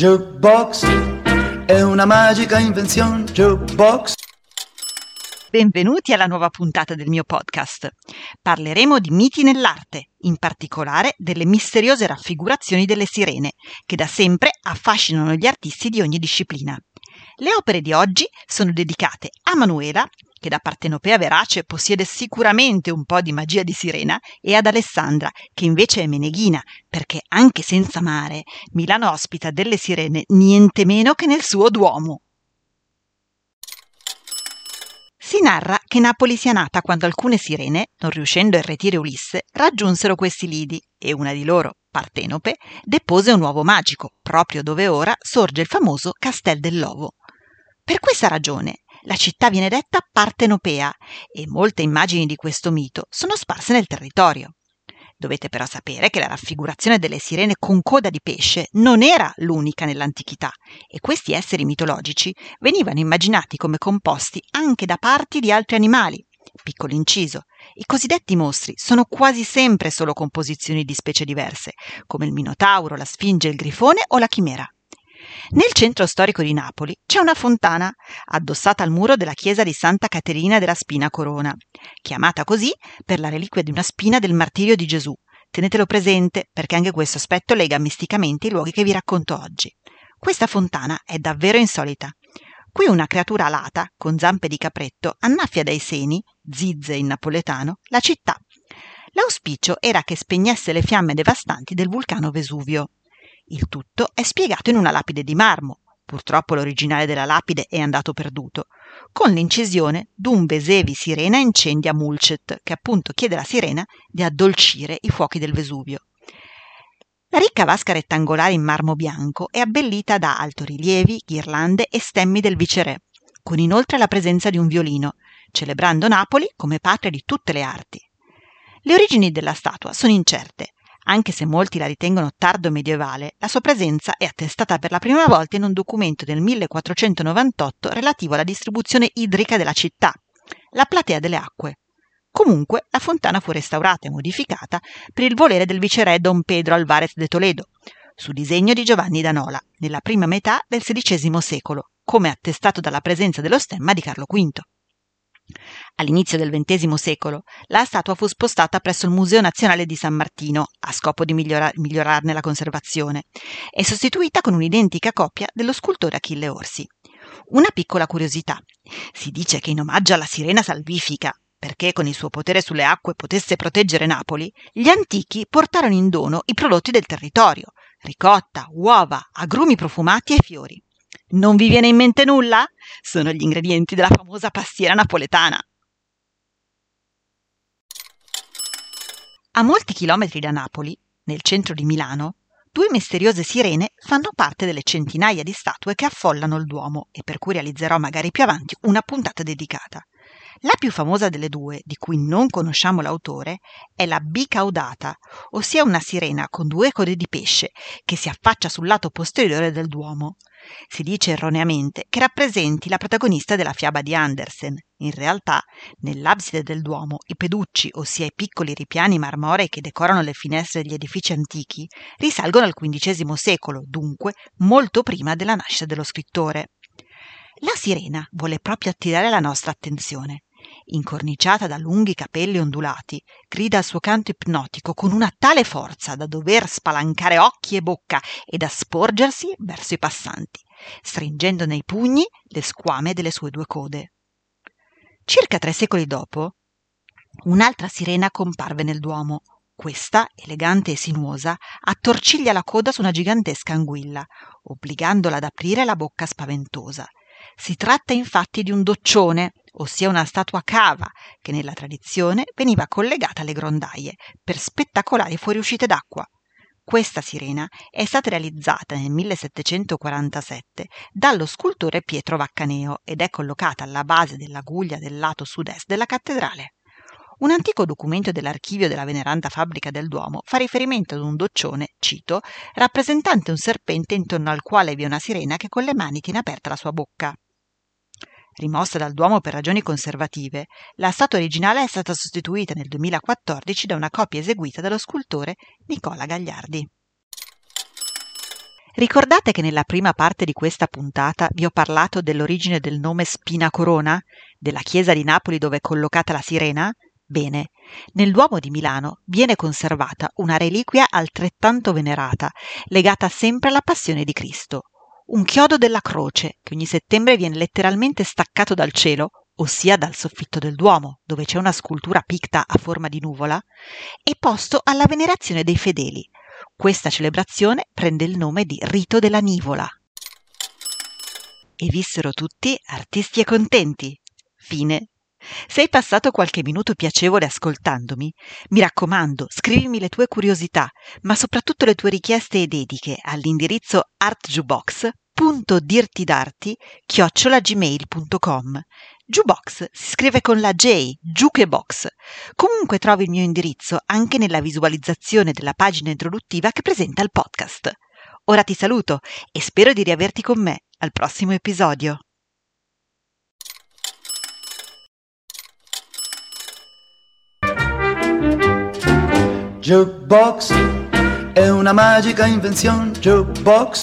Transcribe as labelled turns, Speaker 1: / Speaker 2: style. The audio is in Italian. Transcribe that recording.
Speaker 1: Jukebox è una magica invenzione. Jukebox.
Speaker 2: Benvenuti alla nuova puntata del mio podcast. Parleremo di miti nell'arte, in particolare delle misteriose raffigurazioni delle sirene, che da sempre affascinano gli artisti di ogni disciplina. Le opere di oggi sono dedicate a Manuela, che da partenopea verace possiede sicuramente un po' di magia di sirena, e ad Alessandra, che invece è meneghina, perché anche senza mare, Milano ospita delle sirene niente meno che nel suo Duomo. Si narra che Napoli sia nata quando alcune sirene, non riuscendo a irretire Ulisse, raggiunsero questi lidi e una di loro, Partenope, depose un uovo magico, proprio dove ora sorge il famoso Castel dell'Ovo. Per questa ragione la città viene detta Partenopea e molte immagini di questo mito sono sparse nel territorio. Dovete però sapere che la raffigurazione delle sirene con coda di pesce non era l'unica nell'antichità e questi esseri mitologici venivano immaginati come composti anche da parti di altri animali. Piccolo inciso, i cosiddetti mostri sono quasi sempre solo composizioni di specie diverse, come il minotauro, la sfinge, il grifone o la chimera. Nel centro storico di Napoli c'è una fontana addossata al muro della chiesa di Santa Caterina della Spina Corona, chiamata così per la reliquia di una spina del martirio di Gesù. Tenetelo presente perché anche questo aspetto lega misticamente i luoghi che vi racconto oggi. Questa fontana è davvero insolita. Qui una creatura alata, con zampe di capretto, annaffia dai seni, zizze in napoletano, la città. L'auspicio era che spegnesse le fiamme devastanti del vulcano Vesuvio. Il tutto è spiegato in una lapide di marmo, purtroppo l'originale della lapide è andato perduto, con l'incisione d'un Vesevi sirena incendia Mulcet, che appunto chiede alla sirena di addolcire i fuochi del Vesuvio. La ricca vasca rettangolare in marmo bianco è abbellita da altorilievi, ghirlande e stemmi del viceré, con inoltre la presenza di un violino, celebrando Napoli come patria di tutte le arti. Le origini della statua sono incerte, anche se molti la ritengono tardo medievale, la sua presenza è attestata per la prima volta in un documento del 1498 relativo alla distribuzione idrica della città, la platea delle acque. Comunque, la fontana fu restaurata e modificata per il volere del viceré Don Pedro Alvarez de Toledo, su disegno di Giovanni da Nola, nella prima metà del XVI secolo, come attestato dalla presenza dello stemma di Carlo V. All'inizio del XX secolo la statua fu spostata presso il Museo Nazionale di San Martino a scopo di migliora- migliorarne la conservazione e sostituita con un'identica copia dello scultore Achille Orsi. Una piccola curiosità. Si dice che in omaggio alla sirena salvifica, perché con il suo potere sulle acque potesse proteggere Napoli, gli antichi portarono in dono i prodotti del territorio, ricotta, uova, agrumi profumati e fiori. Non vi viene in mente nulla? Sono gli ingredienti della famosa pastiera napoletana. A molti chilometri da Napoli, nel centro di Milano, due misteriose sirene fanno parte delle centinaia di statue che affollano il Duomo e per cui realizzerò magari più avanti una puntata dedicata. La più famosa delle due, di cui non conosciamo l'autore, è la bicaudata, ossia una sirena con due code di pesce che si affaccia sul lato posteriore del Duomo. Si dice erroneamente che rappresenti la protagonista della fiaba di Andersen. In realtà, nell'abside del Duomo, i peducci, ossia i piccoli ripiani marmorei che decorano le finestre degli edifici antichi, risalgono al XV secolo, dunque molto prima della nascita dello scrittore. La sirena vuole proprio attirare la nostra attenzione incorniciata da lunghi capelli ondulati, grida al suo canto ipnotico con una tale forza da dover spalancare occhi e bocca e da sporgersi verso i passanti, stringendo nei pugni le squame delle sue due code. Circa tre secoli dopo, un'altra sirena comparve nel Duomo. Questa, elegante e sinuosa, attorciglia la coda su una gigantesca anguilla, obbligandola ad aprire la bocca spaventosa. Si tratta infatti di un doccione, ossia una statua cava che nella tradizione veniva collegata alle grondaie per spettacolari fuoriuscite d'acqua. Questa sirena è stata realizzata nel 1747 dallo scultore Pietro Vaccaneo ed è collocata alla base della guglia del lato sud-est della cattedrale. Un antico documento dell'archivio della veneranda fabbrica del Duomo fa riferimento ad un doccione, cito, rappresentante un serpente intorno al quale vi è una sirena che con le mani tiene aperta la sua bocca. Rimossa dal Duomo per ragioni conservative, la statua originale è stata sostituita nel 2014 da una copia eseguita dallo scultore Nicola Gagliardi. Ricordate che nella prima parte di questa puntata vi ho parlato dell'origine del nome Spina Corona, della chiesa di Napoli dove è collocata la sirena? Bene, nel Duomo di Milano viene conservata una reliquia altrettanto venerata, legata sempre alla passione di Cristo. Un chiodo della croce, che ogni settembre viene letteralmente staccato dal cielo, ossia dal soffitto del Duomo, dove c'è una scultura picta a forma di nuvola, e posto alla venerazione dei fedeli. Questa celebrazione prende il nome di Rito della Nivola. E vissero tutti artisti e contenti. Fine. Se hai passato qualche minuto piacevole ascoltandomi, mi raccomando, scrivimi le tue curiosità, ma soprattutto le tue richieste e dediche all'indirizzo artjubox.dirtidarti chiocciolagmail.com. Jukebox si scrive con la J, Jukebox. Comunque trovi il mio indirizzo anche nella visualizzazione della pagina introduttiva che presenta il podcast. Ora ti saluto e spero di riaverti con me al prossimo episodio.
Speaker 1: Jukebox è una magica invenzione. Jukebox